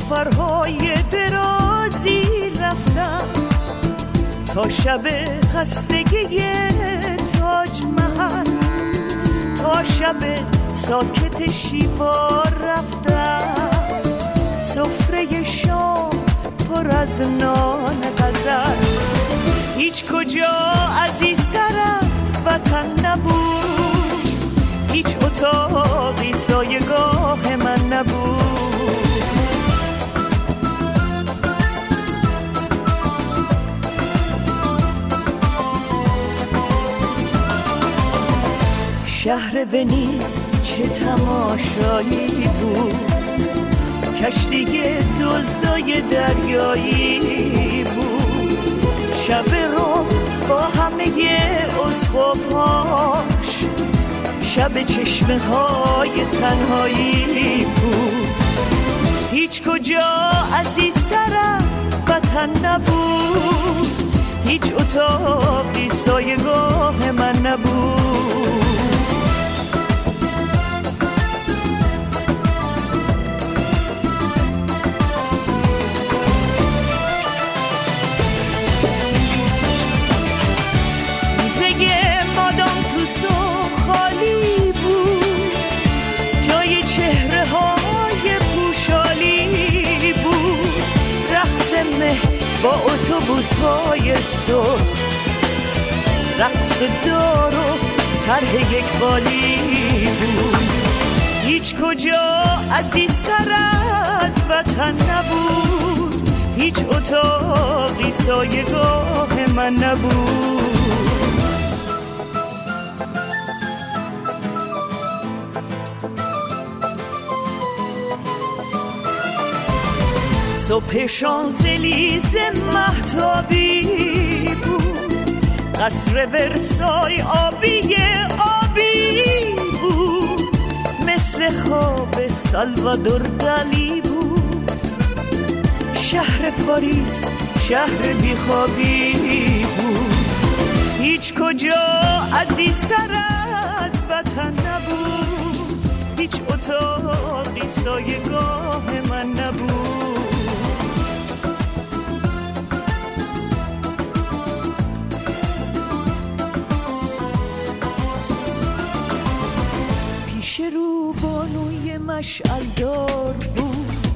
سفرهای درازی رفتم تا شب خستگی تاج محل تا شب ساکت شیوا رفتم. سفره شام پر از نان غزل. هیچ کجا عزیزتر از وطن نبود. هیچ اتاقی سایگاه من نبود. شهر ونیز چه تماشایی بود؟ کشتی دزدای دریایی بود. شب رو با همه اسخفاش شب چشمه های تنهایی بود. هیچ کجا عزیزتر از وطن نبود. هیچ اتاقی سایگاه من نبود. با اتوبوس های صبح. رقص دار و طرح یک بالی بود. هیچ کجا عزیزتر از وطن نبود. هیچ اتاقی سایگاه من نبود. صبح شانزلیز محتابی بود. قصر ورسای آبی آبی بود. مثل خواب سالوادور دلی بود. شهر پاریس شهر بیخوابی بود. هیچ کجا عزیزتر از وطن نبود. هیچ اتاقی سایگاه رو بانوی مشعل دار بود.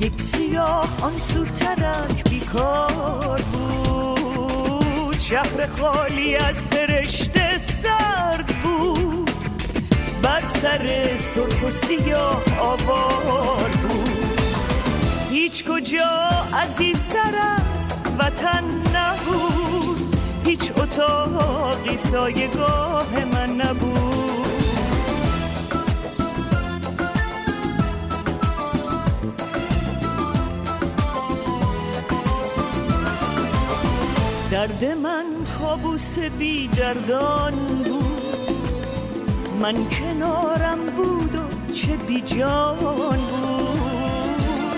یک سیاه آن ترک بیکار بود. شهر خالی از فرشته سرد بود. بر سر سرخ و سیاه آوار بود. هیچ کجا عزیزتر از وطن نبود. هیچ اتاقی سایگاه من نبود. درد من کابوس بی دردان بود. من کنارم بود و چه بی جان بود.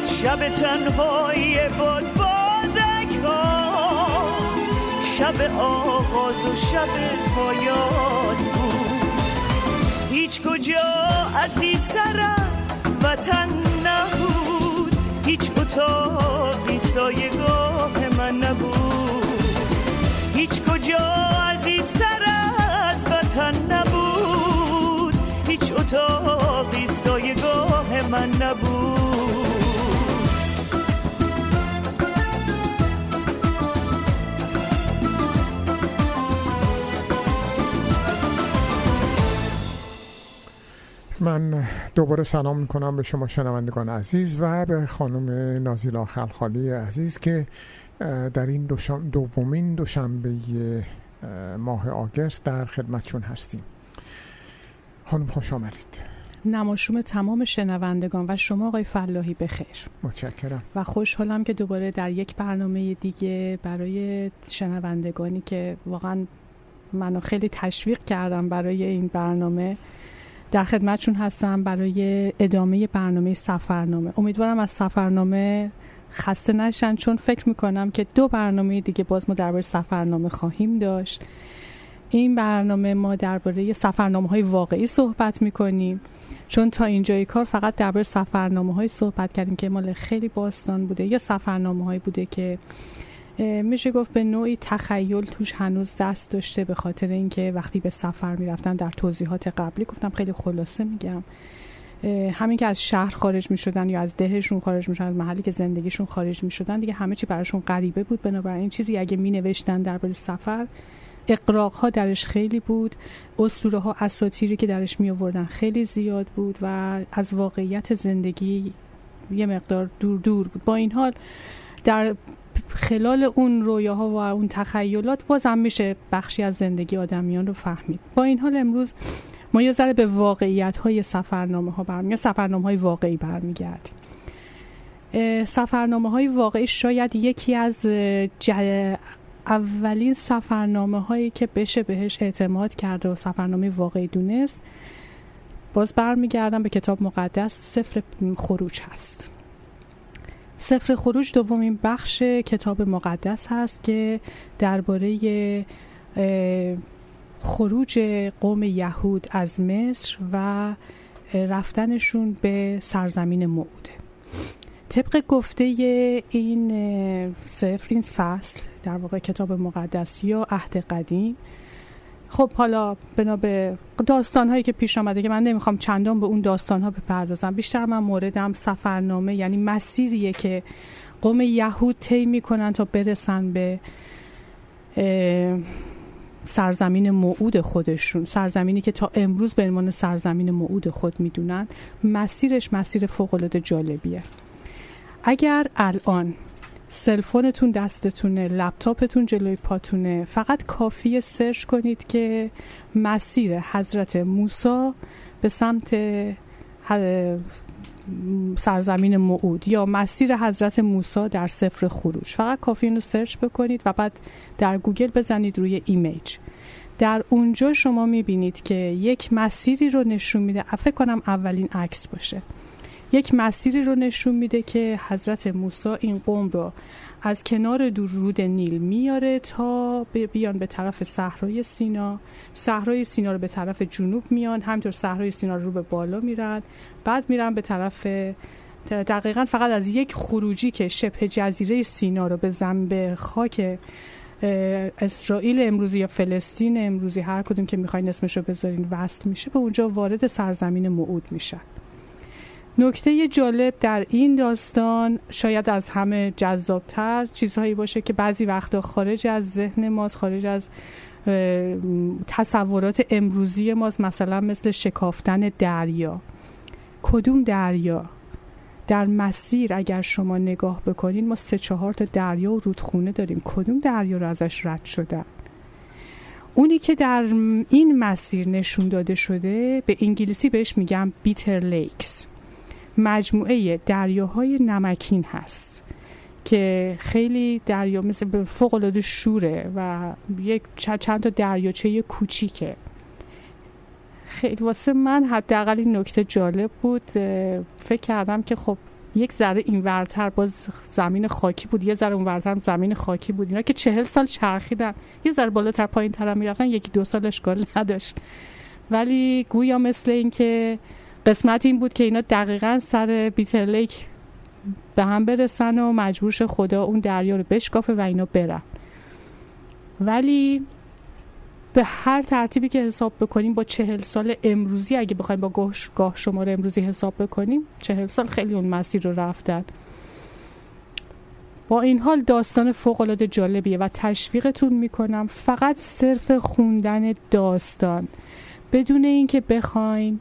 شب تنهایی باد بادک ها شب آغاز و شب پایان بود. هیچ کجا عزیزتر از وطن نبود. هیچ اتاقی سایگاه من نبود. هیچ کجا عزیزتر از وطن نبود. هیچ اتاقی سایگاه من نبود. من دوباره سلام می‌کنم به شما شنوندگان عزیز و به خانم نازیلا خلخالی عزیز که در این دومین دوشنبه ماه آگست در خدمتشون هستیم. خانم خوش آمدید. نماشوم تمام شنوندگان و شما آقای فلاحی بخیر. متشکرم. و خوشحالم که دوباره در یک برنامه دیگه برای شنوندگانی که واقعا منو خیلی تشویق کردم برای این برنامه در خدمتشون هستم برای ادامه برنامه سفرنامه. امیدوارم از سفرنامه خسته نشن چون فکر می‌کنم که دو برنامه دیگه باز ما درباره سفرنامه خواهیم داشت. این برنامه ما درباره سفرنامه های واقعی صحبت می‌کنیم. چون تا اینجای کار فقط درباره سفرنامه های صحبت کردیم که مال خیلی باستان بوده یا سفرنامه هایی بوده که میشه گفت به نوعی تخیل توش هنوز دست داشته به خاطر اینکه وقتی به سفر می‌رفتن در توضیحات قبلی گفتم خیلی خلاصه میگم. همین که از شهر خارج می شدن یا از دهشون خارج می شدن از محلی که زندگیشون خارج می شدن دیگه همه چی براشون غریبه بود. بنابراین چیزی اگه می نوشتن درباره سفر اقراق ها درش خیلی بود. اسطوره ها اساطیری که درش می آوردن خیلی زیاد بود و از واقعیت زندگی یه مقدار دور دور بود. با این حال در خلال اون رویاها و اون تخیلات بازم میشه بخشی از زندگی آدمیان رو فهمید. با این حال امروز ما یه ذره به واقعیت های سفرنامه ها برمیگردیم سفرنامه های واقعی برمیگردیم. سفرنامه های واقعی شاید یکی از اولین سفرنامه هایی که بشه بهش اعتماد کرده و سفرنامه واقعی دونست باز برمیگردم به کتاب مقدس سفر خروج هست. سفر خروج دومین بخش کتاب مقدس هست که درباره خروج قوم یهود از مصر و رفتنشون به سرزمین موعوده طبق گفته این سفر این فصل در واقع کتاب مقدس یا عهد قدیم خب حالا بنا به داستان هایی که پیش آمده که من نمی‌خوام چندان به اون داستان ها بپردازم بیشتر من موردم سفرنامه یعنی مسیریه که قوم یهود طی می‌کنن تا برسن به سرزمین موعود خودشون سرزمینی که تا امروز به عنوان سرزمین موعود خود می‌دونن مسیرش مسیر فوق العاده جالبیه. اگر الان cellphone تون دستتونه لپتاپتون جلوی پاتونه فقط کافیه search کنید که مسیر حضرت موسی به سمت سرزمین موعود یا مسیر حضرت موسی در سفر خروج. فقط کافی اینو search بکنید و بعد در گوگل بزنید روی image. در اونجا شما می‌بینید که یک مسیری رو نشون میده. فکر کنم اولین عکس باشه. یک مسیری رو نشون میده که حضرت موسی این قوم رو از کنار رود نیل میاره تا بیان به طرف صحرای سینا. صحرای سینا رو به طرف جنوب میان. همینطور صحرای سینا رو, به بالا میرن. بعد میرن به طرف دقیقا فقط از یک خروجی که شبه جزیره سینا رو به زنب خاک اسرائیل امروزی یا فلسطین امروزی هر کدوم که می‌خواین اسمش رو بذارین وصل میشه به اونجا وارد سرزمین موعود میشن. نکته جالب در این داستان شاید از همه جذابتر چیزهایی باشه که بعضی وقتا خارج از ذهن ماست خارج از تصورات امروزی ماست مثلا مثل شکافتن دریا. کدوم دریا؟ در مسیر اگر شما نگاه بکنین ما سه چهار تا دریا و رودخونه داریم. کدوم دریا رو ازش رد شدن؟ اونی که در این مسیر نشون داده شده به انگلیسی بهش میگم بیتر لیکس. مجموعه دریاهای نمکین هست که خیلی دریا مثل فوق العاده شوره و یک چند تا دریاچه کوچیکه. خیلی واسه من حداقل این نکته جالب بود. فکر کردم که خب یک ذره این ورتر باز زمین خاکی بود یه ذره اون ورتر زمین خاکی بود. اینا که چهل سال چرخیدن. یه ذره بالاتر پایین تر می‌رفتن یکی دو سال اشکال نداشت. ولی گویا مثل اینکه قسمت این بود که اینا دقیقا سر بیتر لیک به هم برسن و مجبورش خدا اون دریا رو بشکافه و اینا برن. ولی به هر ترتیبی که حساب بکنیم با چهل سال امروزی اگه بخوایم با گاه شماره امروزی حساب بکنیم چهل سال خیلی اون مسیر رو رفتن. با این حال داستان فوق جالبیه و تشویقتون می‌کنم فقط صرف خوندن داستان. بدون اینکه بخواین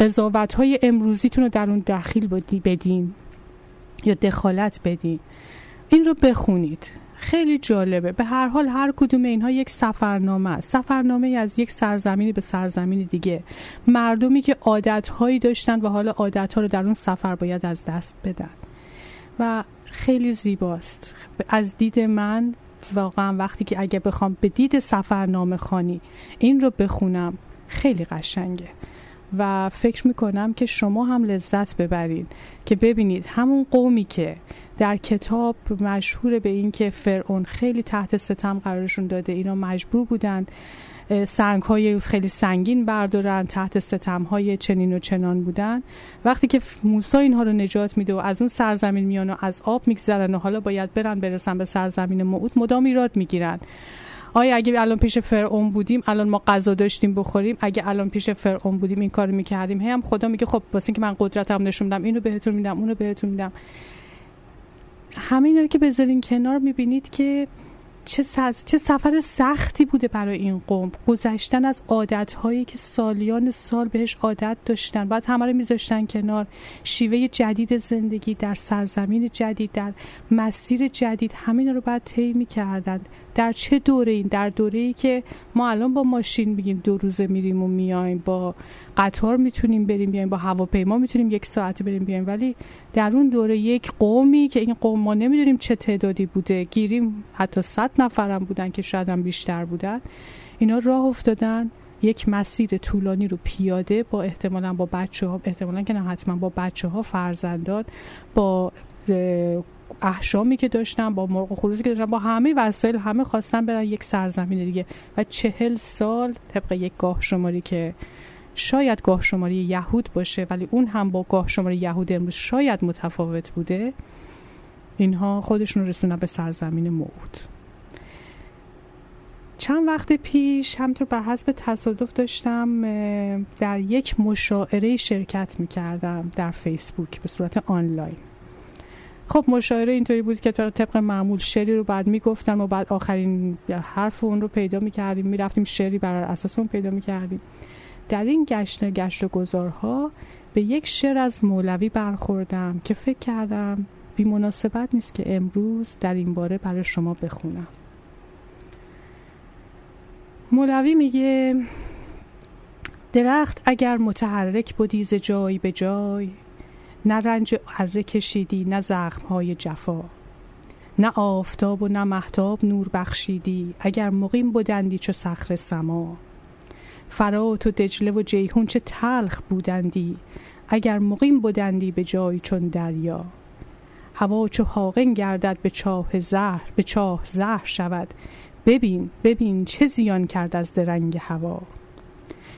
قضاوت های امروزیتون رو در اون دخیل بدین. یا دخالت بدین. این رو بخونید. خیلی جالبه. به هر حال هر کدوم اینها یک سفرنامه است. سفرنامه از یک سرزمینی به سرزمین دیگه. مردمی که عادتهایی داشتن و حالا عادتها رو در اون سفر باید از دست بدن. و خیلی زیباست. از دید من واقعا وقتی که اگه بخوام به دید سفرنامه خانی این رو بخونم خیلی قشنگه. و فکر می‌کنم که شما هم لذت ببرین که ببینید همون قومی که در کتاب مشهور به این که فرعون خیلی تحت ستم قرارشون داده اینا مجبور بودن سنگ های خیلی سنگین بردارن تحت ستم های چنین و چنان بودن. وقتی که موسی اینها رو نجات میده و از اون سرزمین میان و از آب میگذرن و حالا باید برن برسن به سرزمین موعود مدام ایراد می‌گیرن. آیا اگه الان پیش فرعون بودیم الان ما غذا داشتیم بخوریم اگه الان پیش فرعون بودیم این کارو می‌کردیم؟ هم خدا میگه خب واسه اینکه من قدرتم نشون میدم اینو بهتون میدم اونو بهتون میدم. همه اینا رو که بذارین کنار می‌بینید که چه, چه سفر سختی بوده برای این قوم. گذشتن از عادت هایی که سالیان سال بهش عادت داشتن. بعد همه رو میذاشتن کنار. شیوه جدید زندگی در سرزمین جدید در مسیر جدید همین رو باید طی می‌کردن در چه دوره این؟ در دوره ای که ما الان با ماشین بگیم دو روزه میریم و میایم با قطار می‌تونیم بریم بیایم با هواپیما می‌تونیم یک ساعت بریم بیایم. ولی در اون دوره یک قومی که این قوم ما نمی‌دونیم چه تعدادی بوده گیریم حتی صد نفرم بودن که شاید هم بیشتر بودن. اینا راه افتادن. یک مسیر طولانی رو پیاده با احتمالا با بچه ها احتمالا که نه حتما با بچه ها فرزندان با احشامی که داشتن با مرغ خروزی که داشتن با همه وسایل همه خواستن برن یک سرزمین دیگه. و چهل سال طبق یک گاه شماری که شاید گاه شماری یهود باشه ولی اون هم با گاه شماری یهود امروز شاید متفاوت بوده. اینها خودشون رسونن به سرزمین موعود. چند وقت پیش همطور بر حسب تصادف داشتم در یک مشاعره شرکت می کردم در فیسبوک به صورت آنلاین. خب مشاعره اینطوری بود که طبق معمول شعری رو بعد می‌گفتن و بعد آخرین حرف اون رو پیدا می‌کردیم. می‌رفتیم شعری بر اساس اون پیدا می‌کردیم. در این گشت گشت و گذارها به یک شعر از مولوی برخوردم که فکر کردم بی مناسبت نیست که امروز در این باره برای شما بخونم. مولوی میگه درخت اگر متحرک بودی ز جای به جای نه رنج اره کشیدی نه های جفا. نه آفتاب و نه محتاب نور بخشیدی اگر مقیم بودندی چو صخر سما. فرات و دجله و جیهون چه تلخ بودندی اگر مقیم بودندی به جای چون دریا. هوا چو حاقن گردد به چاه زهر به چاه زهر شود. ببین ببین چه زیان کرد از درنگ هوا.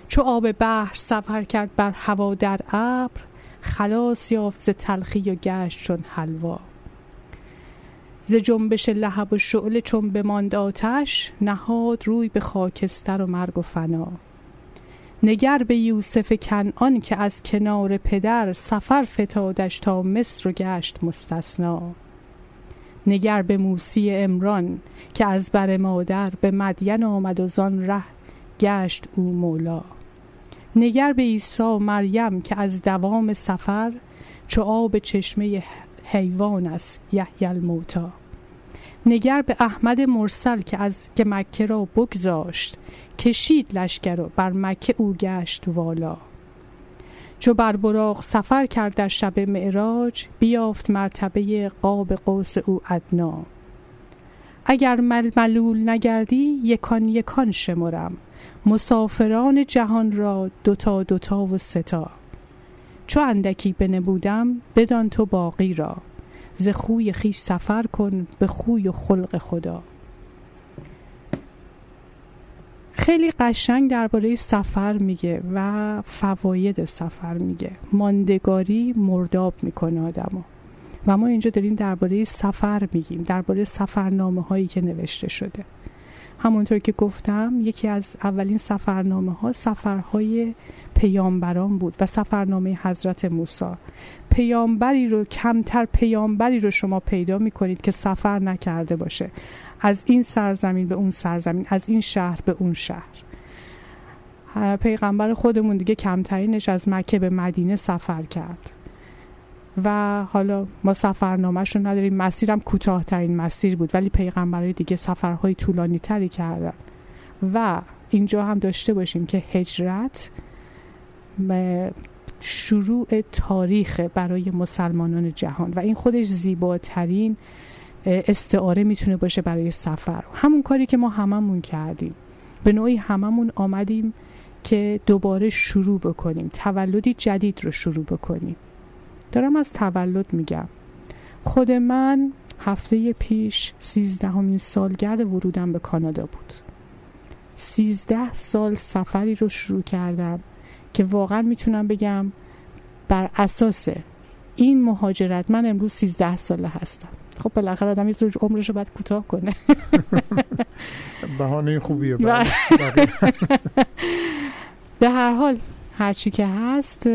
چو آب بحر سفر کرد بر هوا در ابر خلاص یافت ز تلخی و گشت چون حلوا. ز جنبش لهب و شعله چون بماند آتش نهاد روی به خاکستر و مرگ و فنا. نگر به یوسف کنعان که از کنار پدر سفر فتادش تا مصر و گشت مستثنا. نگر به موسی امران که از بر مادر به مدین آمد و زان ره گشت او مولا. نگر به عیسی و مریم که از دوام سفر چو آب چشمه حیوان است یحیی الموتا نگر به احمد مرسل که از که مکه را بگذاشت کشید لشکر و بر مکه او گشت والا. چو بر براق سفر کرد در شب معراج بیافت مرتبه قاب قوس او ادنا اگر مل ملول نگردی یکان یکان شمرم. مسافران جهان را دوتا دوتا و ستا چو اندکی بنبودم بدان تو باقی را. ز خوی خیش سفر کن به خوی و خلق خدا. خیلی قشنگ درباره سفر میگه و فواید سفر میگه. ماندگاری مرداب می‌کنه آدمو. و ما اینجا داریم درباره سفر میگیم درباره سفرنامه هایی که نوشته شده. همونطور که گفتم یکی از اولین سفرنامه ها سفرهای پیامبران بود و سفرنامه حضرت موسی. پیامبری رو کمتر پیامبری رو شما پیدا می کنید که سفر نکرده باشه. از این سرزمین به اون سرزمین از این شهر به اون شهر. پیغمبر خودمون دیگه کمترینش از مکه به مدینه سفر کرد. و حالا ما سفرنامهش رو نداریم. مسیرم کوتاهترین مسیر بود ولی پیغمبرای دیگه سفرهای طولانی تری کردن. و اینجا هم داشته باشیم که هجرت شروع تاریخ برای مسلمانان جهان. و این خودش زیباترین استعاره می‌تونه باشه برای سفر. همون کاری که ما هممون کردیم. به نوعی هممون آمدیم که دوباره شروع بکنیم. تولدی جدید رو شروع بکنیم. دارم از تولد میگم. خود من هفته پیش سیزدهمین سالگرد ورودم به کانادا بود. سیزده سال سفری رو شروع کردم که واقعا می‌تونم بگم بر اساس این مهاجرت من امروز سیزده ساله هستم. خب بالاخره آدم یه عمرش رو باید کوتاه کنه. بهانه خوبیه به هر حال هرچی که هست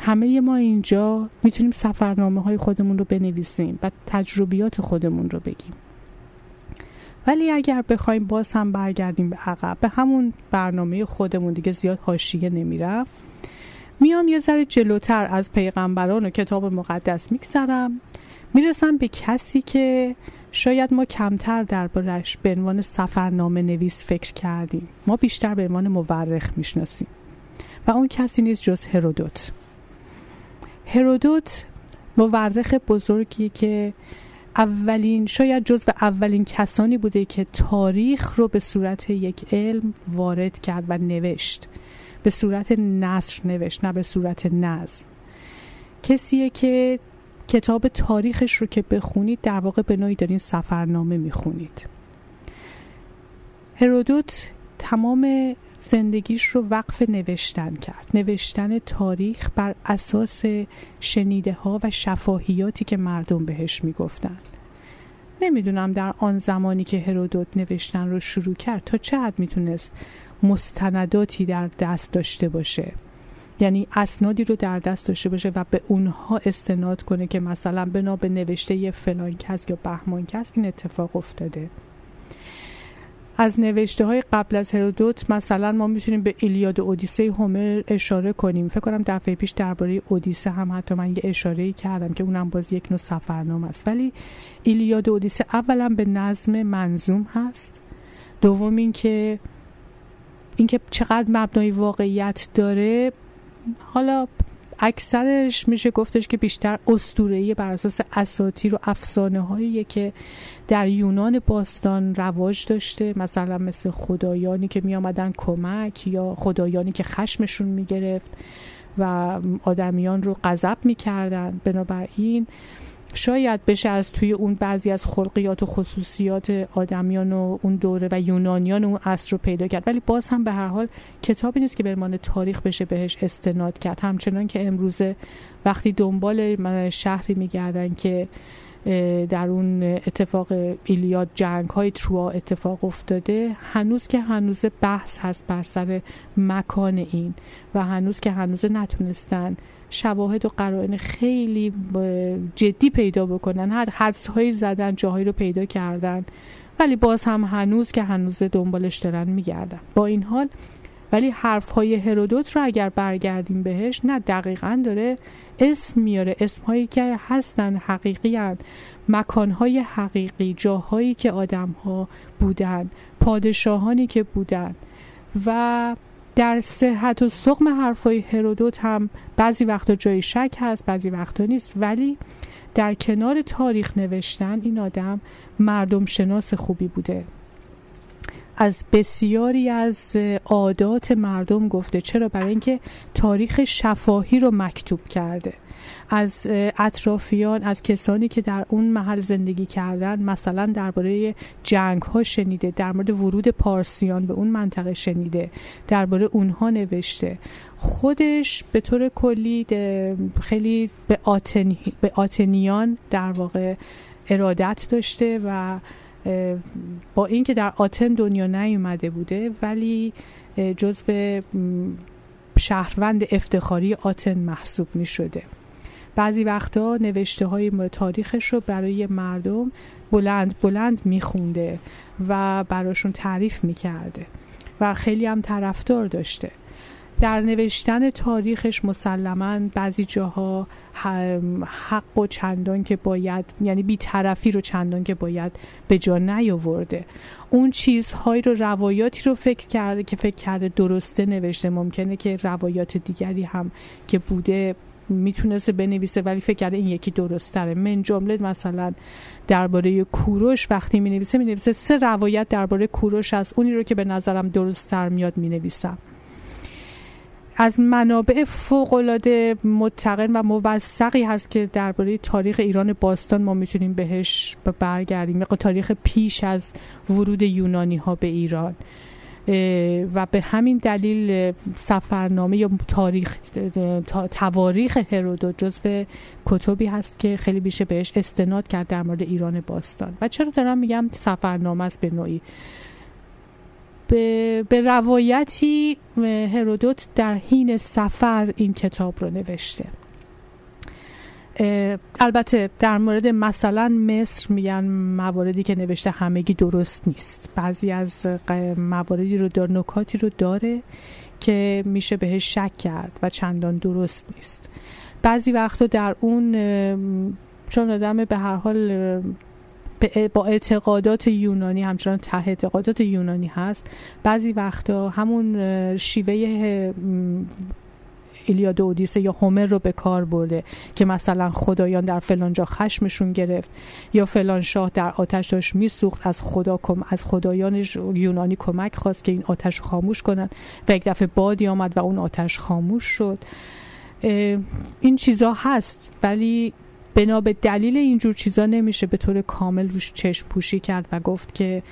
همه ما اینجا می‌تونیم سفرنامه های خودمون رو بنویسیم و تجربیات خودمون رو بگیم. ولی اگر بخوایم باز هم برگردیم به عقب به همون برنامه خودمون دیگه زیاد حاشیه نمیرم. میام یه ذره جلوتر از پیغمبران و کتاب مقدس میگذرم. می‌رسم به کسی که شاید ما کمتر دربارش به عنوان سفرنامه نویس فکر کردیم. ما بیشتر به عنوان مورخ می‌شناسیم. و اون کسی نیست جز هرودوت. هرودوت مورخ بزرگی که اولین شاید جز و اولین کسانی بوده که تاریخ رو به صورت یک علم وارد کرد و نوشت. به صورت نصر نوشت نه به صورت نظم. کسیه که کتاب تاریخش رو که بخونید در واقع به نوعی دارین سفرنامه می‌خونید. هرودوت تمام زندگیش رو وقف نوشتن کرد. نوشتن تاریخ بر اساس شنیده ها و شفاهیاتی که مردم بهش می‌گفتن. نمی‌دونم در آن زمانی که هرودوت نوشتن رو شروع کرد تا چه حد می‌تونست مستنداتی در دست داشته باشه. یعنی اسنادی رو در دست داشته باشه و به اونها استناد کنه که مثلا بنا به نوشته فلان کس یا بهمان کس این اتفاق افتاده. از نوشته های قبل از هرودوت مثلا ما می‌تونیم به ایلیاد و اودیسه هومر اشاره کنیم. فکر کنم دفعه پیش درباره اودیسه هم حتی من یه اشاره کردم که اونم باز یک نوع سفرنامه است. ولی ایلیاد و اودیسه اولا به نظم منظوم هست. دوم اینکه اینکه چقدر مبنای واقعیت داره حالا اکثرش میشه گفتش که بیشتر استورهی بر اساس اساطیر و افسانه هایی که در یونان باستان رواج داشته مثلا مثل خدایانی که می آمدن کمک یا خدایانی که خشمشون می‌گرفت و آدمیان رو غضب می‌کردن. بنابراین شاید بشه از توی اون بعضی از خلقیات و خصوصیات آدمیان و اون دوره و یونانیان اون عصر رو پیدا کرد. ولی باز هم به هر حال کتابی نیست که به تاریخ بشه بهش استناد کرد. همچنان که امروزه وقتی دنبال شهری میگردن که در اون اتفاق ایلیاد جنگ های تروا اتفاق افتاده هنوز که هنوز بحث هست بر سر مکان این و هنوز که هنوز نتونستن شواهد و قرائن خیلی جدی پیدا بکنن. هر حدس هایی زدن جاهایی رو پیدا کردن. ولی باز هم هنوز که هنوز دنبالش دارن میگردن. با این حال ولی حرف های هرودوت رو اگر برگردیم بهش نه دقیقا داره اسم میاره. اسم هایی که هستن حقیقی هن. مکان های حقیقی جاهایی که آدم ها بودن پادشاهانی که بودن. و در صحت و سقم حرفای هرودوت هم بعضی وقتا جای شک هست بعضی وقتا نیست. ولی در کنار تاریخ نوشتن این آدم مردم شناس خوبی بوده. از بسیاری از عادات مردم گفته. چرا؟ برای اینکه تاریخ شفاهی رو مکتوب کرده. از اطرافیان از کسانی که در اون محل زندگی کردن مثلا درباره جنگ ها شنیده در مورد ورود پارسیان به اون منطقه شنیده درباره اونها نوشته. خودش به طور کلی خیلی به, آتنی، به آتنیان در واقع ارادت داشته و با اینکه در آتن دنیا نیومده بوده ولی جزو شهروند افتخاری آتن محسوب می شده بعضی وقتا نوشته های تاریخش رو برای مردم بلند بلند میخونده و براشون تعریف می‌کرده و خیلی هم طرفدار داشته. در نوشتن تاریخش مسلما بعضی جاها حق و چندان که باید یعنی بیطرفی رو چندان که باید به جا نیاورده. اون چیزهایی رو روایاتی رو فکر کرده که فکر کرده درسته نوشته. ممکنه که روایات دیگری هم که بوده می‌تونسته بنویسه ولی فکر کرده این یکی درست تره من جمله مثلا درباره کوروش وقتی می نویسه می نویسه سه روایت درباره کوروش از اونی رو که به نظرم درست تر میاد می نویسم از منابع فوقالعاده متقن و موثقی هست که درباره تاریخ ایران باستان ما می‌تونیم بهش برگردیم. تاریخ پیش از ورود یونانی ها به ایران. و به همین دلیل سفرنامه یا تاریخ تواریخ هرودوت جزو کتبی هست که خیلی بیشه بهش استناد کرد در مورد ایران باستان. و چرا دارم میگم سفرنامه است به نوعی؟ به, به روایتی هرودوت در حین سفر این کتاب رو نوشته. البته در مورد مثلا مصر میگن مواردی که نوشته همگی درست نیست. بعضی از مواردی رو دار نکاتی رو داره که میشه بهش شک کرد و چندان درست نیست. بعضی وقتا در اون چون آدم به هر حال با اعتقادات یونانی همچنان ته اعتقادات یونانی هست بعضی وقتا همون شیوه ایلیاد و اودیسه یا هومر رو به کار برده که مثلا خدایان در فلان جا خشمشون گرفت یا فلان شاه در آتش داشت میسوخت از خدا از خدایان یونانی کمک خواست که این آتش خاموش کنن و یک دفعه بادی آمد و اون آتش خاموش شد. این چیزا هست ولی بنا به دلیل اینجور چیزا نمیشه به طور کامل روش چشم پوشی کرد و گفت که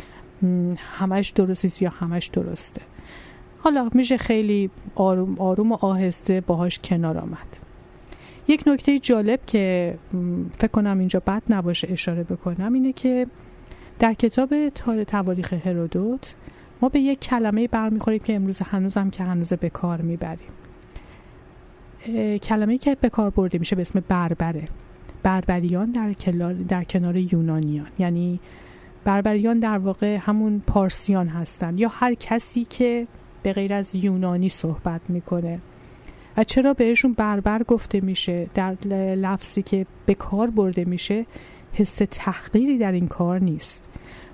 همش درست یا همش درسته. حالا میشه خیلی آروم آروم و آهسته باهاش کنار آمد. یک نکته جالب که فکر کنم اینجا بد نباشه اشاره بکنم اینه که در کتاب تواریخ هرودوت ما به یک کلمه برمیخوریم که امروز هنوزم که هنوز به کار می‌بریم. کلمه که به کار برده میشه به اسم بربره. بربریان در, در کنار یونانیان. یعنی بربریان در واقع همون پارسیان هستند یا هر کسی که به غیر از یونانی صحبت می‌کنه. و چرا بهشون بربر گفته میشه در لفظی که به کار برده میشه حس تحقیری در این کار نیست.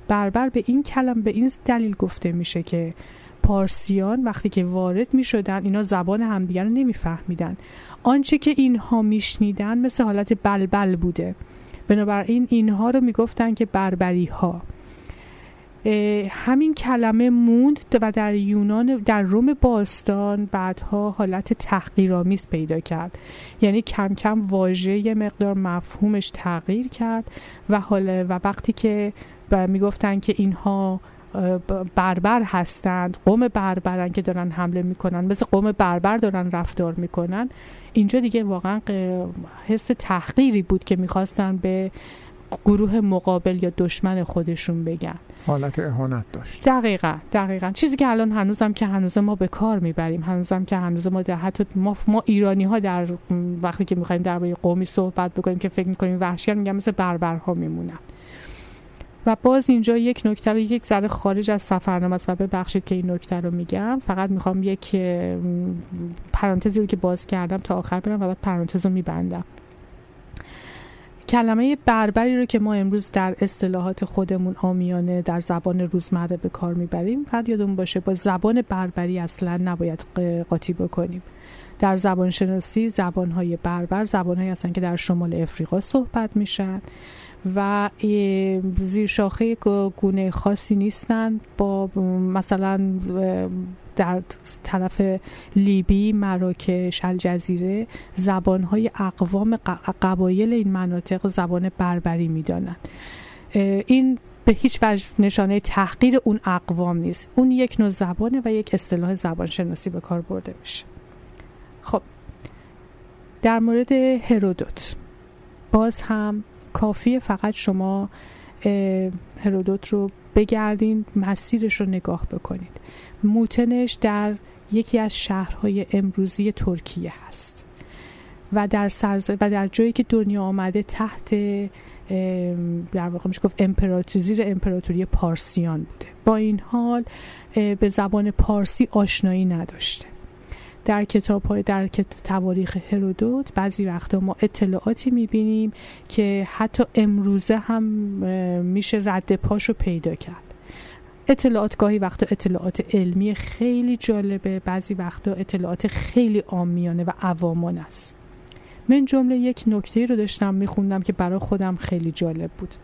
بربر به این کلم به این دلیل گفته میشه که پارسیان وقتی که وارد می شدن اینا زبان همدیگر رو نمیفهمیدن. آنچه که اینها میشنیدن مثل حالت بلبل بوده. بنابراین اینها رو می‌گفتن که بربری ها همین کلمه موند و در یونان در روم باستان بعدها حالت تحقیرآمیز پیدا کرد. یعنی کم کم واژه یه مقدار مفهومش تغییر کرد و حالا و وقتی که می‌گفتن که اینها بربر هستند قوم بربرن که دارن حمله می‌کنن مثل قوم بربر دارن رفتار می‌کنن اینجا دیگه واقعا حس تحقیری بود که می‌خواستن به گروه مقابل یا دشمن خودشون بگن. حالت اهانت داشت. دقیقا دقیقا. چیزی که الان هنوزم که هنوز ما به کار می‌بریم هنوزم که هنوز ما در حتی ما, ما ایرانی ها در وقتی که می‌خوایم درباره قومی صحبت بکنیم که فکر می‌کنیم وحشیان میگن مثل بربرها میمونن. و باز اینجا یک نکته رو یک ذره خارج از سفرنامه است و ببخشید که این نکته رو میگم. فقط می‌خوام یک پرانتزی رو که باز کردم تا آخر برم و بعد پرانتز رو میبندم. کلمه بربری رو که ما امروز در اصطلاحات خودمون آمیانه در زبان روزمره به کار می‌بریم فقط یادمون باشه با زبان بربری اصلا نباید قاطی بکنیم. در زبان شناسی زبان های بربر زبان هایی هستن که در شمال افریقا صحبت میشن و زیر شاخه گونه خاصی نیستند با مثلا در طرف لیبی، مراکش، الجزیره زبانهای اقوام قبایل این مناطق زبان بربری می‌دانند. این به هیچ وجه نشانه تحقیر اون اقوام نیست. اون یک نوع زبانه و یک اصطلاح زبان شناسی به کار برده میشه. خب در مورد هرودوت. باز هم کافیه فقط شما هرودوت رو بگردین مسیرش رو نگاه بکنید موتنش در یکی از شهرهای امروزی ترکیه هست. و در سرز... و در جایی که دنیا آمده تحت در واقع میشه گفت امپراتوری زیر امپراتوری پارسیان بوده. با این حال به زبان پارسی آشنایی نداشته. در کتاب های در تواریخ هرودوت بعضی وقتا ما اطلاعاتی می‌بینیم که حتی امروزه هم میشه رد پاشو پیدا کرد. اطلاعات گاهی وقتا اطلاعات علمی خیلی جالبه بعضی وقتا اطلاعات خیلی آمیانه و عوامان است. من جمله یک نکته رو داشتم میخوندم که برای خودم خیلی جالب بود.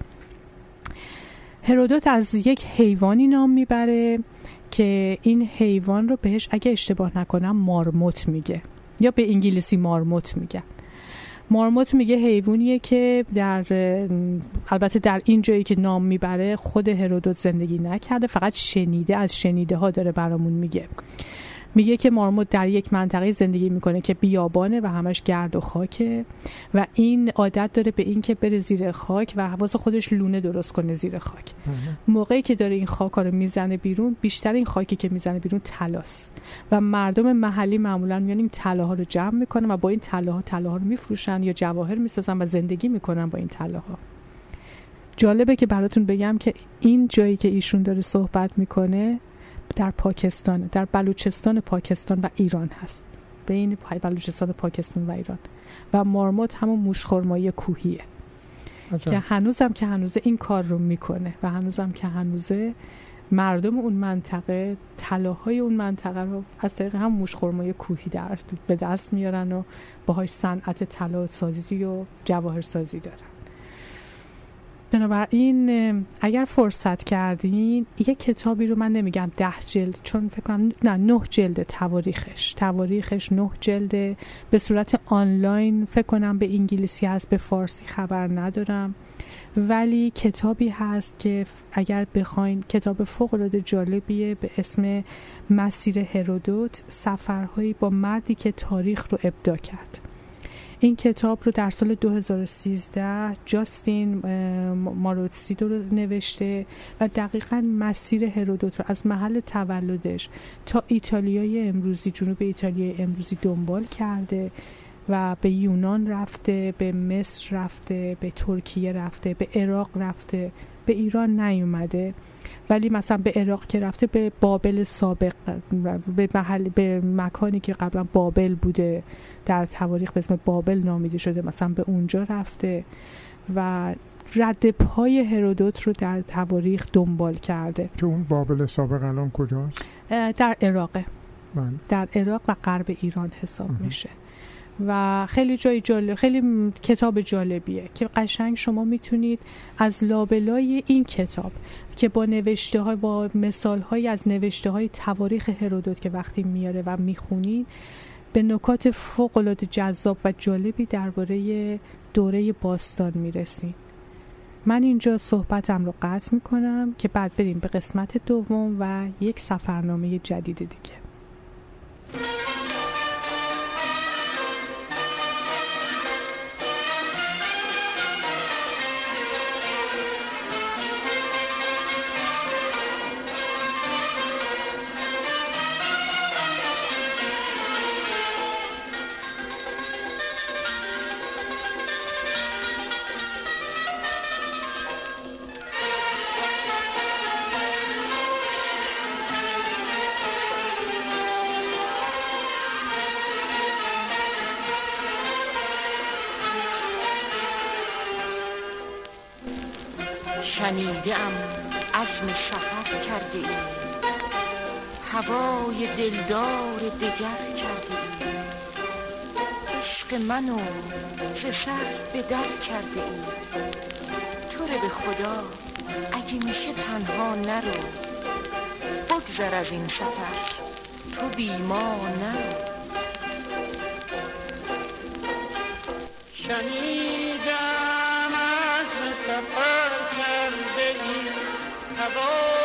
هرودوت از یک حیوانی نام می‌بره. که این حیوان رو بهش اگه اشتباه نکنم مارموت میگه. یا به انگلیسی مارموت میگن. مارموت میگه حیوانیه که در البته در این جایی که نام می‌بره خود هرودوت زندگی نکرده فقط شنیده از شنیده ها داره برامون میگه. میگه که مارموت در یک منطقه زندگی می‌کنه که بیابانه و همش گرد و خاکه و این عادت داره به این که بره زیر خاک و حواس خودش لونه درست کنه زیر خاک. موقعی که داره این خاک رو می‌زنه بیرون بیشتر این خاکی که می‌زنه بیرون تلاست و مردم محلی معمولا میان این طلاها رو جمع می‌کنن و با این طلاها طلاها رو میفروشن یا جواهر می‌سازن و زندگی می‌کنن با این طلاها. جالبه که براتون بگم که این جایی که ایشون داره صحبت می‌کنه در پاکستان در بلوچستان پاکستان و ایران هست. بین بلوچستان پاکستان و ایران. و مارموت همون موشخرمایی کوهیه. که هنوزم که هنوزه این کار رو می‌کنه و هنوزم که هنوزه مردم اون منطقه طلاهای اون منطقه رو از طریق هم موشخرمای کوهی در به دست میارن و باهاش صنعت طلا سازی و جواهر سازی دارن. بنابراین اگر فرصت کردین یه کتابی رو من نمیگم ده جلد چون فکر کنم نه نه جلد تواریخش. تواریخش نه جلده به صورت آنلاین فکر کنم به انگلیسی هست به فارسی خبر ندارم. ولی کتابی هست که اگر بخواین کتاب فوق العاده جالبیه به اسم مسیر هرودوت سفرهایی با مردی که تاریخ رو ابدا کرد. این کتاب رو در سال 2013 جاستین ماروتسیدو رو نوشته و دقیقا مسیر هرودوت رو از محل تولدش تا ایتالیای امروزی جنوب ایتالیای امروزی دنبال کرده و به یونان رفته به مصر رفته به ترکیه رفته به عراق رفته به ایران نیومده. ولی مثلا به عراق که رفته به بابل سابق به محل به مکانی که قبلا بابل بوده در تواریخ به اسم بابل نامیده شده مثلا به اونجا رفته و رد پای هرودوت رو در تواریخ دنبال کرده که اون بابل سابق الان کجاست؟ در عراقه بله. در عراق و غرب ایران حساب میشه و خیلی جای جالب خیلی کتاب جالبیه که قشنگ شما می‌تونید از لابلای این کتاب که با نوشته های با مثال های از نوشته های تواریخ هرودوت که وقتی میاره و می‌خونید به نکات فوق العاده جذاب و جالبی درباره دوره باستان می‌رسید. من اینجا صحبتم رو قطع می‌کنم که بعد بریم به قسمت دوم و یک سفرنامه جدید دیگه. منو ز سر به در کرده ای. تو به خدا اگه میشه تنها نرو. بگذر از این سفر تو بیما نرو. شنیدم از سفر کرده ای. هوای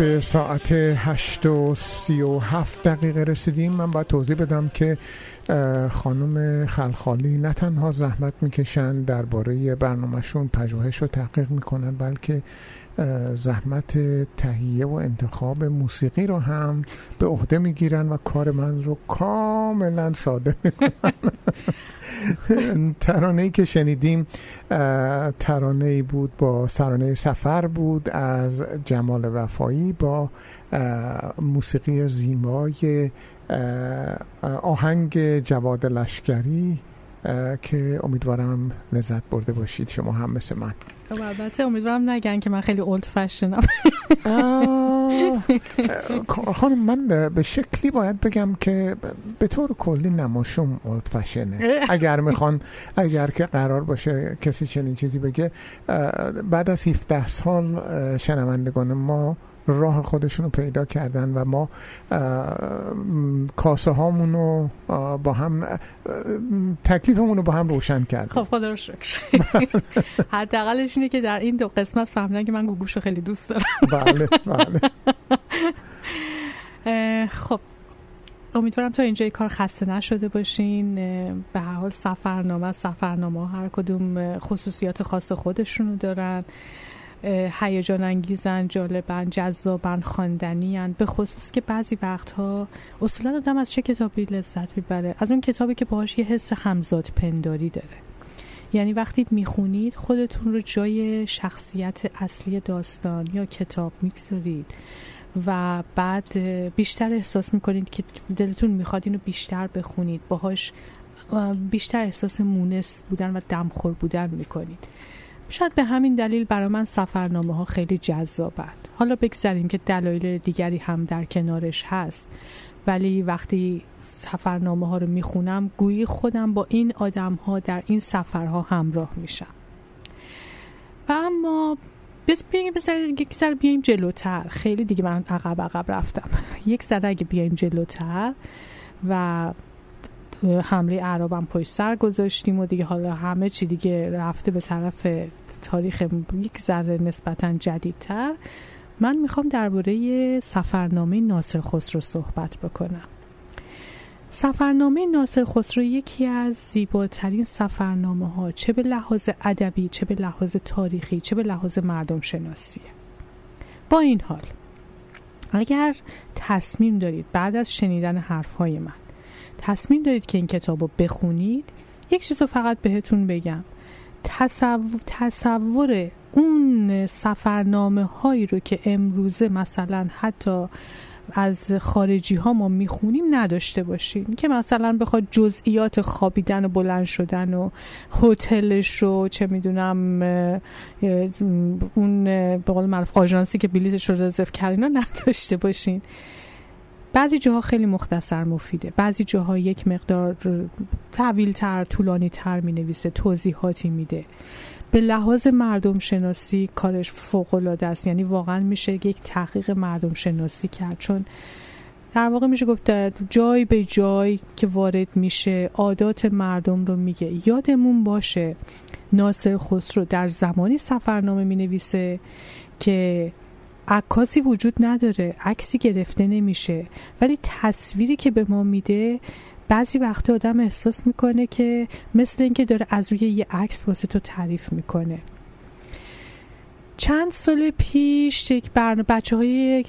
به ساعت 8 و 37 دقیقه رسیدیم. من باید توضیح بدم که خانم خلخالی نه تنها زحمت می‌کشن درباره برنامهشون پژوهش و تحقیق می‌کنن بلکه زحمت تهیه و انتخاب موسیقی رو هم به عهده می‌گیرن و کار من رو کاملا ساده می‌کنن. ترانه ای که شنیدیم اه، ترانه ای بود با ترانه سفر بود از جمال وفایی با موسیقی زیبای اه، آهنگ جواد لشکری که امیدوارم لذت برده باشید شما هم مثل من. خب، البته امیدوارم نگن که من خیلی اولد فشنم خانم من به شکلی باید بگم که به طور کلی نماشوم اولد فشنه اگر می‌خوان اگر که قرار باشه کسی چنین چیزی بگه بعد از 17 سال شنوندگان ما راه خودشون رو پیدا کردن و ما کاسه هامون رو با هم تکلیفمون رو با هم روشن کردیم. خب خدا رو شکر. حداقلش اینه که در این دو قسمت فهمیدن که من گوگوش رو خیلی دوست دارم. بله بله. خب. امیدوارم تا اینجا کار خسته نشده باشین. به هر حال سفرنامه سفرنامه هر کدوم خصوصیات خاص خودشونو دارن. هیجان انگیزن جالبن جذابن خواندنیان. به خصوص که بعضی وقتها اصولا آدم از چه کتابی لذت می‌بره؟ از اون کتابی که باهاش یه حس همزاد پنداری داره. یعنی وقتی می‌خونید خودتون رو جای شخصیت اصلی داستان یا کتاب می‌گذارید و بعد بیشتر احساس می‌کنید که دلتون می‌خواد اینو بیشتر بخونید. باهاش اه، بیشتر احساس مونس بودن و دمخور بودن می‌کنید. شاید به همین دلیل برای من سفرنامه ها خیلی جذابند. حالا بگذاریم که دلایل دیگری هم در کنارش هست. ولی وقتی سفرنامه ها رو می‌خونم گویی خودم با این آدم ها در این سفرها همراه میشم. و اما بیایم یک ذره بیایم جلوتر. خیلی دیگه من عقب عقب رفتم. یک ذره اگه بیایم جلوتر و حمله عربم پشت سر گذاشتیم و دیگه حالا همه چی دیگه رفته به طرف تاریخ یک ذره نسبتا جدیدتر من می‌خوام درباره سفرنامه ناصر خسرو صحبت بکنم. سفرنامه ناصر خسرو یکی از زیباترین سفرنامه ها چه به لحاظ ادبی چه به لحاظ تاریخی چه به لحاظ مردم شناسیه با این حال اگر تصمیم دارید بعد از شنیدن حرفهای من تصمیم دارید که این کتاب رو بخونید یک چیز رو فقط بهتون بگم. تصور, تصور اون سفرنامه هایی رو که امروزه مثلا حتی از خارجی ها ما می‌خونیم نداشته باشین که مثلا بخواد جزئیات خوابیدن و بلند شدن و هتلش رو چه می‌دونم اون به قول معروف آژانسی که بلیتش رو رزرو کرد اینا نداشته باشین. بعضی جاها خیلی مختصر مفیده. بعضی جاها یک مقدار طویل تر طولانی تر می نویسه توضیحاتی میده. به لحاظ مردم شناسی کارش فوق العاده است. یعنی واقعا میشه یک تحقیق مردم شناسی کرد. چون در واقع میشه گفت جای به جای که وارد میشه عادات مردم رو میگه. یادمون باشه ناصر خسرو در زمانی سفرنامه می نویسه که عکاسی وجود نداره عکسی گرفته نمیشه. ولی تصویری که به ما میده بعضی وقتا آدم احساس می‌کنه که مثل اینکه داره از روی یه عکس واسه تو تعریف می‌کنه. چند سال پیش یک برنامه بچه های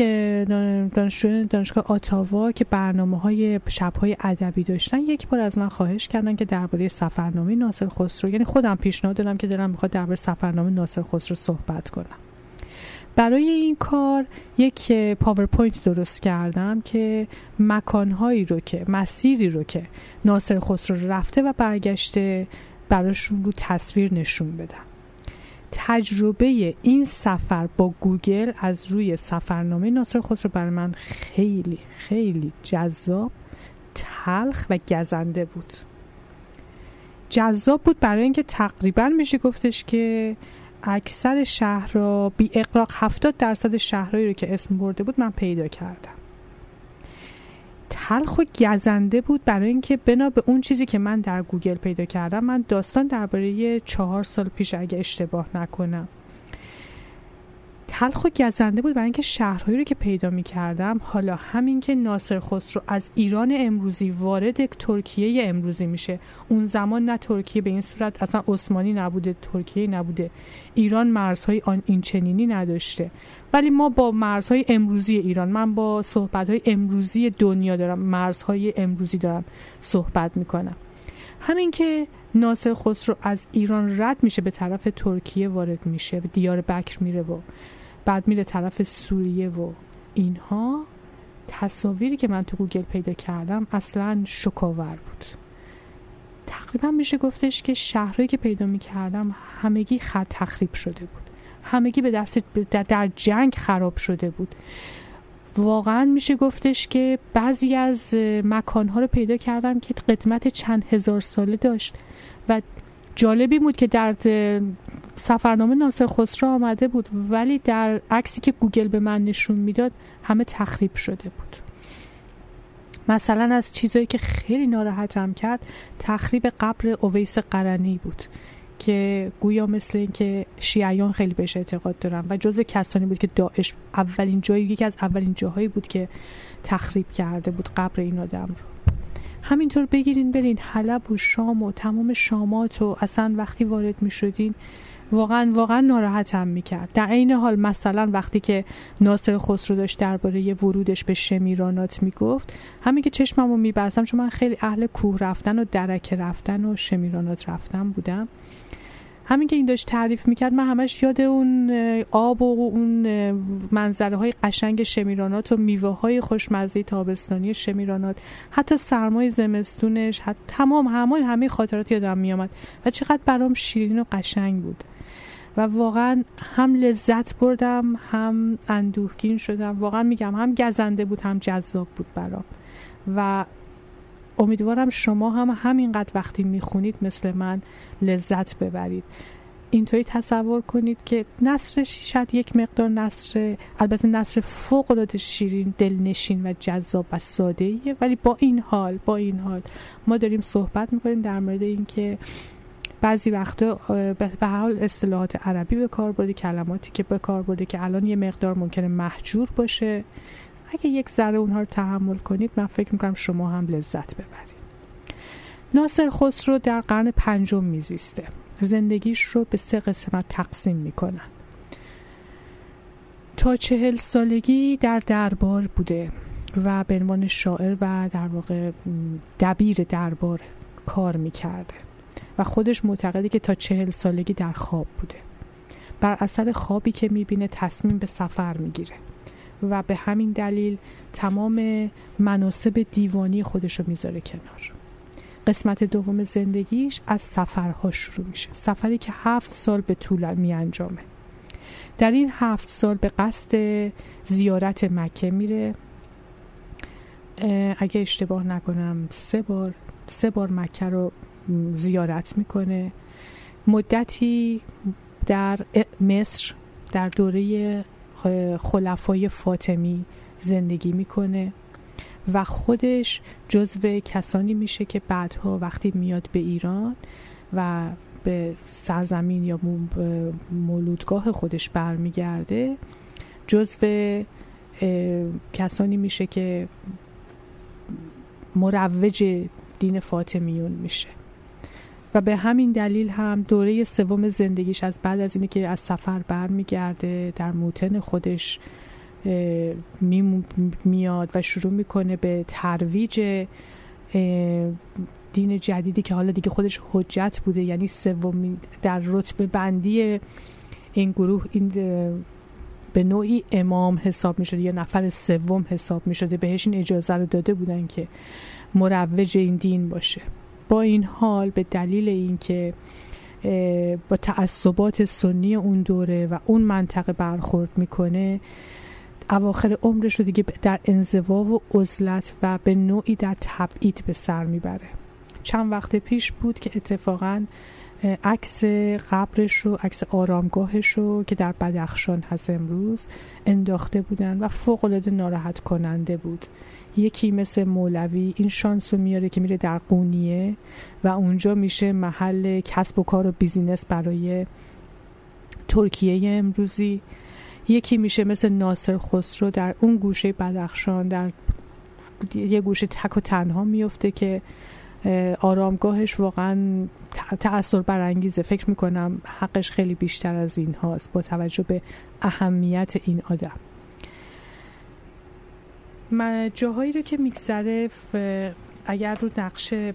دانشجو دانشگاه آتاوا که برنامه های شب های ادبی داشتن یک بار از من خواهش کردن که درباره سفرنامه ناصر خسرو یعنی خودم پیشنهاد دادم که دلم می‌خواد درباره سفرنامه ناصر خسرو صحبت کنم. برای این کار یک پاورپوینت درست کردم که مکانهایی رو که مسیری رو که ناصر خسرو رفته و برگشته براشون رو تصویر نشون بدم. تجربه این سفر با گوگل از روی سفرنامه ناصر خسرو برای من خیلی خیلی جذاب تلخ و گزنده بود. جذاب بود برای اینکه تقریبا میشه گفتش که اکثر شهر را بی اقراق 70 درصد شهرهایی رو که اسم برده بود من پیدا کردم. تلخ و گزنده بود برای اینکه بنا به اون چیزی که من در گوگل پیدا کردم من داستان درباره چهار سال پیش اگه اشتباه نکنم. تلخ و گزنده بود برای اینکه شهرهایی رو که پیدا می کردم حالا همین که ناصر خسرو از ایران امروزی وارد ترکیه امروزی میشه. اون زمان نه ترکیه به این صورت اصلا عثمانی نبوده ترکیه نبوده. ایران مرزهای آن این چنینی نداشته. ولی ما با مرزهای امروزی ایران من با صحبتهای امروزی دنیا دارم مرزهای امروزی دارم صحبت می‌کنم. همین که ناصر خسرو از ایران رد میشه به طرف ترکیه وارد میشه و دیار بکر میره و بعد میره طرف سوریه و اینها. تصاویری که من تو گوگل پیدا کردم اصلا شکاور بود. تقریبا میشه گفتش که شهرهایی که پیدا می‌کردم همگی خر تخریب شده بود. همگی به دست در جنگ خراب شده بود. واقعا میشه گفتش که بعضی از مکانها رو پیدا کردم که قدمت چند هزار ساله داشت و جالبی بود که در سفرنامه ناصر خسرو آمده بود ولی در عکسی که گوگل به من نشون می‌داد همه تخریب شده بود. مثلا از چیزایی که خیلی ناراحتم کرد تخریب قبر اویس قرنی بود که گویا مثل اینکه شیعیان خیلی بهش اعتقاد دارن و جز کسانی بود که داعش اولین جایی یکی از اولین جاهایی بود که تخریب کرده بود قبر این آدم رو. همینطور بگیرین برین حلب و شام و تمام شامات و اصلا وقتی وارد می شدین واقعا واقعا ناراحتم می‌کرد. در عین حال مثلا وقتی که ناصر خسرو داشت درباره ورودش به شمیرانات می‌گفت همین که چشممو میبستم چون من خیلی اهل کوه رفتن و درکه رفتن و شمیرانات رفتن بودم. همین که این داشت تعریف می‌کرد من همش یاد اون آب و اون منظره های قشنگ شمیرانات و میوه های خوشمزه تابستانی شمیرانات. حتی سرمای زمستونش حتی تمام همه همه خاطرات یادم میامد و چقدر برام شیرین و قشنگ بود. و واقعا هم لذت بردم هم اندوهگین شدم. واقعا میگم هم گزنده بود هم جذاب بود برام. و امیدوارم شما هم همینقدر وقتی می‌خونید مثل من لذت ببرید. اینطوری تصور کنید که نصر شاید یک مقدار نصر البته نصر فوق العاده شیرین دلنشین و جذاب و ساده ایه ولی با این حال با این حال ما داریم صحبت می‌کنیم در مورد اینکه بعضی وقتا به حال اصطلاحات عربی به کار برده کلماتی که به کار برده که الان یه مقدار ممکنه محجور باشه. اگه یک ذره اونها رو تحمل کنید من فکر می‌کنم شما هم لذت ببرید. ناصر خسرو در قرن پنجم میزیسته. زندگیش رو به سه قسمت تقسیم می‌کنن. تا چهل سالگی در دربار بوده و به عنوان شاعر و در واقع دبیر دربار کار می‌کرده و خودش معتقده که تا چهل سالگی در خواب بوده. بر اثر خوابی که می‌بینه تصمیم به سفر می‌گیره. و به همین دلیل تمام مناسب دیوانی خودش رو می‌ذاره کنار. قسمت دوم زندگیش از سفرها شروع میشه. سفری که هفت سال به طول می انجامه در این هفت سال به قصد زیارت مکه میره. اگه اشتباه نکنم سه بار سه بار مکه رو زیارت می‌کنه. مدتی در مصر در دوره خلفای فاطمی زندگی می‌کنه و خودش جزو کسانی میشه که بعدها وقتی میاد به ایران و به سرزمین یا مولودگاه خودش برمیگرده جزو کسانی میشه که مروج دین فاطمیون میشه. و به همین دلیل هم دوره سوم زندگیش از بعد از اینه که از سفر برمیگرده در موتن خودش میاد و شروع می‌کنه به ترویج دین جدیدی که حالا دیگه خودش حجت بوده یعنی سومی در رتبه بندی این گروه این به نوعی امام حساب می شده یا نفر سوم حساب می شده بهش این اجازه رو داده بودن که مروج این دین باشه. با این حال به دلیل اینکه با تعصبات سنی اون دوره و اون منطقه برخورد می‌کنه اواخر عمرش رو دیگه در انزوا و عزلت و به نوعی در تبعید به سر می‌بره. چند وقت پیش بود که اتفاقا عکس قبرش رو عکس آرامگاهش رو که در بدخشان هست امروز انداخته بودن و فوق العاده ناراحت کننده بود. یکی مثل مولوی این شانس رو میاره که میره در قونیه و اونجا میشه محل کسب و کار و بیزینس برای ترکیه امروزی. یکی میشه مثل ناصر خسرو در اون گوشه بدخشان در یه گوشه تک و تنها میفته که آرامگاهش واقعا تأثیر برانگیزه. فکر می‌کنم حقش خیلی بیشتر از این هاست با توجه به اهمیت این آدم. جاهایی رو که میگذره اگر رو نقشه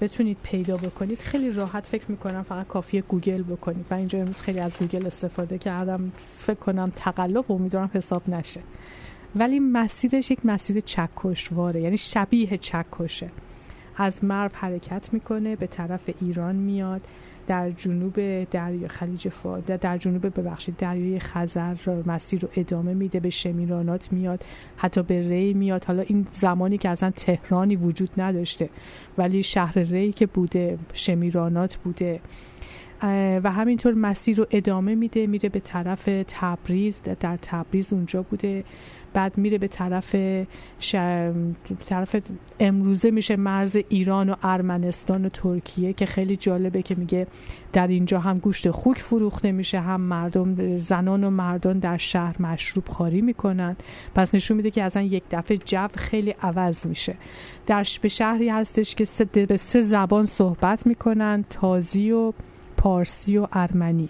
بتونید پیدا بکنید خیلی راحت فکر می‌کنم فقط کافیه گوگل بکنید. و اینجا امروز خیلی از گوگل استفاده کردم. فکر کنم تقلب امیدوارم حساب نشه. ولی مسیرش یک مسیر چکشواره یعنی شبیه چکشه. از مرو حرکت می‌کنه به طرف ایران میاد. در جنوب دریا خلیج فارس در جنوب ببخشید دریای خزر مسیر رو ادامه میده به شمیرانات میاد حتی به ری میاد. حالا این زمانی که اصلا تهرانی وجود نداشته ولی شهر ری که بوده شمیرانات بوده. و همینطور مسیر رو ادامه میده میره به طرف تبریز در تبریز اونجا بوده. بعد میره به طرف طرف امروزه میشه مرز ایران و ارمنستان و ترکیه که خیلی جالبه که میگه در اینجا هم گوشت خوک فروخته میشه هم مردم زنان و مردان در شهر مشروب خاری می‌کنن. پس نشون میده که اصلا یک دفعه جو خیلی عوض میشه. در به شهری هستش که سه به سه زبان صحبت می‌کنن تازی و پارسی و ارمنی.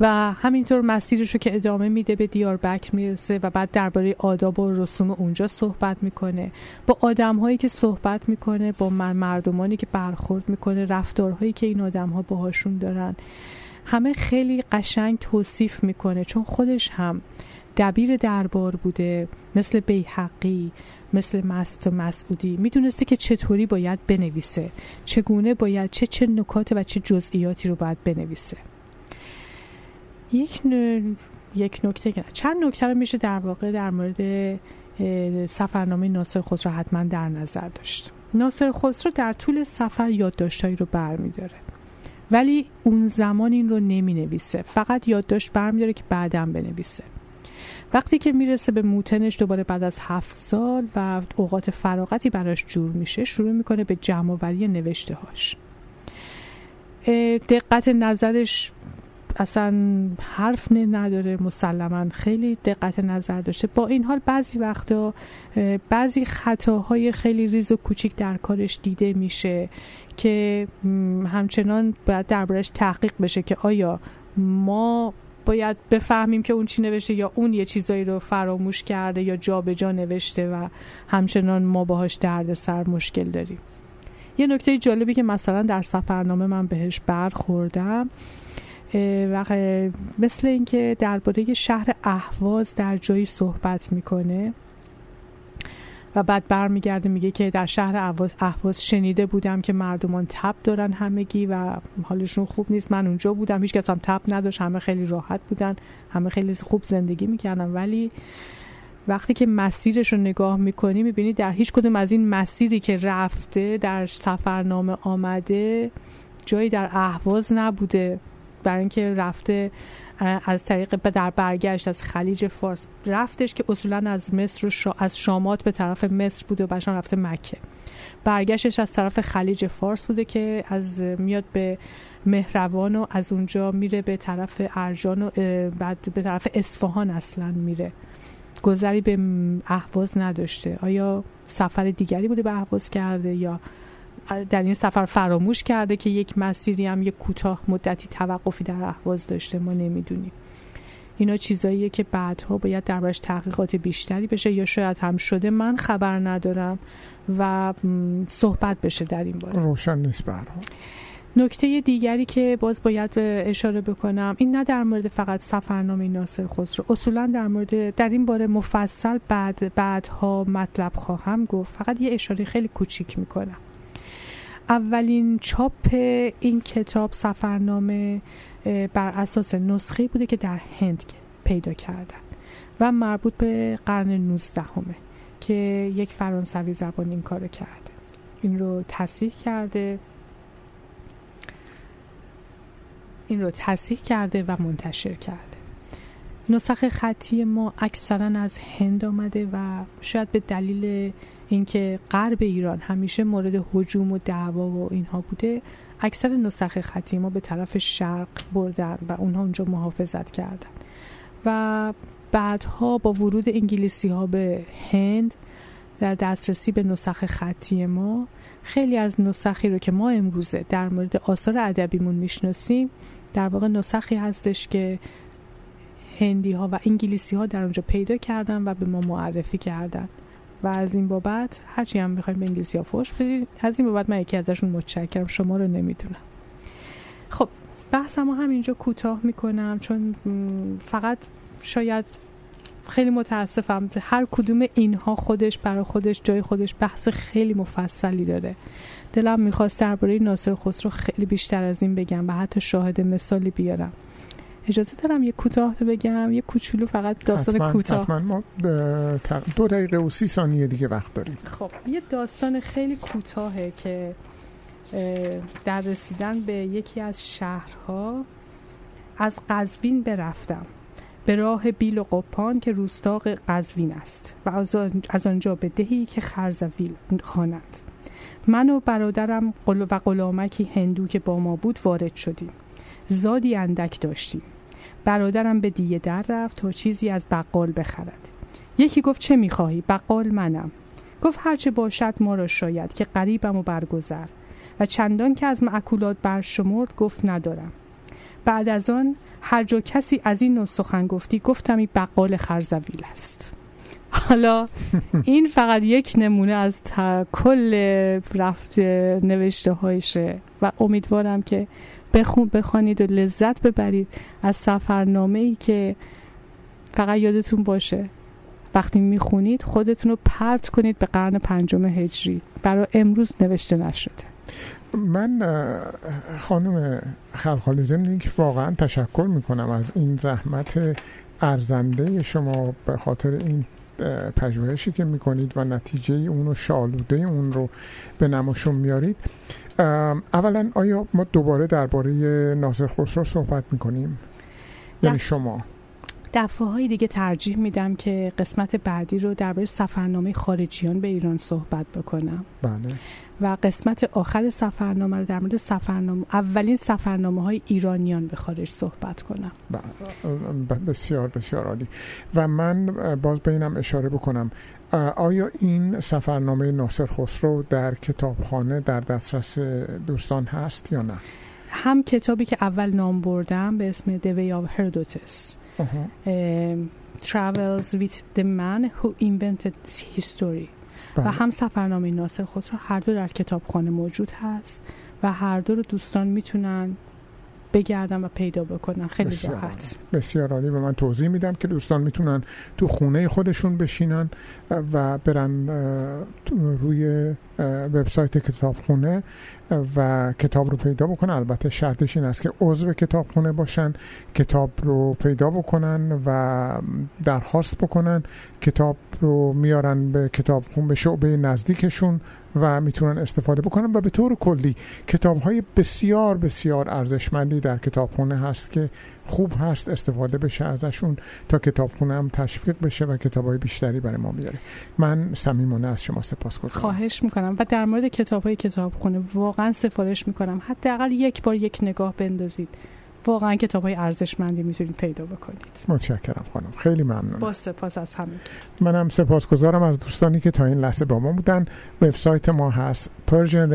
و همینطور مسیرش رو که ادامه میده به دیاربکر می‌رسه و بعد درباره آداب و رسوم اونجا صحبت می‌کنه. با آدم هایی که صحبت می‌کنه با مردمانی که برخورد می‌کنه رفتارهایی که این آدم ها باهاشون دارن. همه خیلی قشنگ توصیف می‌کنه چون خودش هم دبیر دربار بوده مثل بیحقی مثل مست و مسعودی. می‌دونسته که چطوری باید بنویسه. چگونه باید چه چه نکات و چه جزئیاتی رو باید بنویسه. یک یک نکته چند نکته رو میشه در واقع در مورد سفرنامه ناصر خسرو حتما در نظر داشت. ناصر خسرو در طول سفر یادداشتهایی رو برمیداره. ولی اون زمان این رو نمی نویسه فقط یادداشت برمیداره که بعدم بنویسه. وقتی که می‌رسه به موتنش دوباره بعد از هفت سال و اوقات فراغتی براش جور میشه شروع می‌کنه به جمع نوشته هاش دقت نظرش اصلا حرف نداره مسلما خیلی دقت نظر داشته. با این حال بعضی وقتا بعضی خطاهای خیلی ریز و کوچیک در کارش دیده میشه که همچنان باید دربارش تحقیق بشه که آیا ما باید بفهمیم که اون چی نوشته یا اون یه چیزایی رو فراموش کرده یا جابجا جا نوشته و همچنان ما باهاش درد سر مشکل داریم. یه نکته جالبی که مثلا در سفرنامه من بهش برخوردم و مثل اینکه درباره شهر اهواز در جایی صحبت می‌کنه. و بعد برمیگرده میگه که در شهر اهواز شنیده بودم که مردمان تب دارن همگی و حالشون خوب نیست. من اونجا بودم. هیچ کس هم تب نداشت. همه خیلی راحت بودن. همه خیلی خوب زندگی می‌کردن. ولی وقتی که مسیرش رو نگاه می‌کنی می‌بینی در هیچ کدوم از این مسیری که رفته در سفرنامه آمده جایی در اهواز نبوده. برای اینکه رفته از طریق در برگشت از خلیج فارس رفتش که اصولا از مصر شا از شامات به طرف مصر بوده و بعدش رفته مکه. برگشتش از طرف خلیج فارس بوده که از میاد به مهروان و از اونجا میره به طرف ارجان و بعد به طرف اصفهان اصلا میره. گذری به اهواز نداشته. آیا سفر دیگری بوده به اهواز کرده یا در این سفر فراموش کرده که یک مسیری هم یک کوتاه مدتی توقفی در اهواز داشته ما نمی‌دونیم. اینا چیزاییه که بعدها باید دربارش تحقیقات بیشتری بشه یا شاید هم شده من خبر ندارم و صحبت بشه در این باره. روشن نیست برها نکته دیگری که باز باید اشاره بکنم این نه در مورد فقط سفرنامه ناصر خسرو اصولا در مورد در این باره مفصل بعد بعدها مطلب خواهم گفت. فقط یه اشاره خیلی کوچیک می‌کنم. اولین چاپ این کتاب سفرنامه بر اساس نسخه بوده که در هند پیدا کردن و مربوط به قرن 19 همه که یک فرانسوی زبان این کارو کرده. این رو تصحیح کرده این رو تصحیح کرده و منتشر کرده. نسخ خطی ما اکثرا از هند آمده و شاید به دلیل اینکه غرب ایران همیشه مورد هجوم و دعوا و اینها بوده اکثر نسخ خطی ما به طرف شرق بردن و اونها اونجا محافظت کردن. و بعدها با ورود انگلیسی ها به هند در دسترسی به نسخ خطی ما خیلی از نسخی رو که ما امروزه در مورد آثار ادبیمون می‌شناسیم در واقع نسخی هستش که هندی ها و انگلیسی ها در اونجا پیدا کردن و به ما معرفی کردن. و از این بابت هرچی هم بخوایم به انگلیسی ها فوش بدید. از این بابت من یکی ازشون متشکرم. شما رو نمی‌دونم. خب بحثم همینجا کوتاه می‌کنم چون فقط شاید خیلی متاسفم هر کدوم اینها خودش برای خودش جای خودش بحث خیلی مفصلی داره. دلم می‌خواست درباره ناصر خسرو خیلی بیشتر از این بگم و حتی شاهد مثالی بیارم. اجازه دارم یه کوتاه بگم؟ یه کوچولو فقط داستان کوتاه. حتما. ما دو دقیقه و سی ثانیه دیگه وقت داریم. خب یه داستان خیلی کوتاهه که در رسیدن به یکی از شهرها از قزوین برفتم به راه بیل و قپان که روستا قزوین است و از آنجا به دهی که خرزویل خوانند من و برادرم و غلامکی هندو که با ما بود وارد شدیم. زادی اندک داشتیم. برادرم به دیه در رفت تا چیزی از بقال بخرد. یکی گفت چه می‌خواهی؟ بقال منم. گفت هرچه باشد ما را شاید که قریبم و برگذر و چندان که از معکولات برشمرد گفت ندارم. بعد از آن هر جا کسی از این نوع سخن گفتی گفتم این بقال خرزویل است. حالا این فقط یک نمونه از کل رفت نوشته هایشه و امیدوارم که بخون بخوانید و لذت ببرید از سفرنامه ای که فقط یادتون باشه. وقتی می‌خونید خودتون رو پرت کنید به قرن پنجم هجری. برای امروز نوشته نشده. من خانم خلخالی ضمن که واقعا تشکر می‌کنم از این زحمت ارزنده شما به خاطر این پژوهشی که می‌کنید و نتیجه اون و شالوده اون رو به نماشون میارید اولا آیا ما دوباره درباره ناصر خسرو صحبت می‌کنیم؟ یعنی شما. دفعه های دیگه ترجیح میدم که قسمت بعدی رو درباره سفرنامه خارجیان به ایران صحبت بکنم. بله. و قسمت آخر سفرنامه رو در مورد سفرنامه اولین سفرنامه های ایرانیان به خارج صحبت کنم. بسیار بسیار عالی. و من باز به اینم اشاره بکنم. آیا این سفرنامه ناصر خسرو در کتابخانه در دسترس دوستان هست یا نه؟ هم کتابی که اول نام بردم به اسم The Way of Herodotus Travels with the Man Who Invented History و بله. هم سفرنامه ناصر خسرو هر دو در کتابخانه موجود هست و هر دو رو دوستان می‌تونن بگردن و پیدا بکنن خیلی بسیار راحت. بسیار عالی. و من توضیح میدم که دوستان می‌تونن تو خونه خودشون بشینن و برن روی وبسایت کتابخونه و کتاب رو پیدا بکنن. البته شرطش این است که عضو کتابخونه باشن کتاب رو پیدا بکنن و درخواست بکنن. کتاب رو میارن به کتابخون به شعبه نزدیکشون و می‌تونن استفاده بکنن و به طور کلی کتاب های بسیار بسیار ارزشمندی در کتابخونه هست که خوب هست استفاده بشه ازشون تا کتابخونه هم تشویق بشه و کتاب های بیشتری برای ما میاره من صمیمانه از شما سپاس گذارم خواهش می‌کنم. و در مورد کتاب های کتابخونه واقعا سفارش می‌کنم. حداقل یک بار یک نگاه بندازید. واقعا کتاب های ارزشمندی می‌تونید پیدا بکنید. متشکرم خانم. خیلی ممنون با سپاس از همه منم سپاسگزارم از دوستانی که تا این لحظه با ما بودن. وبسایت ما هست Persian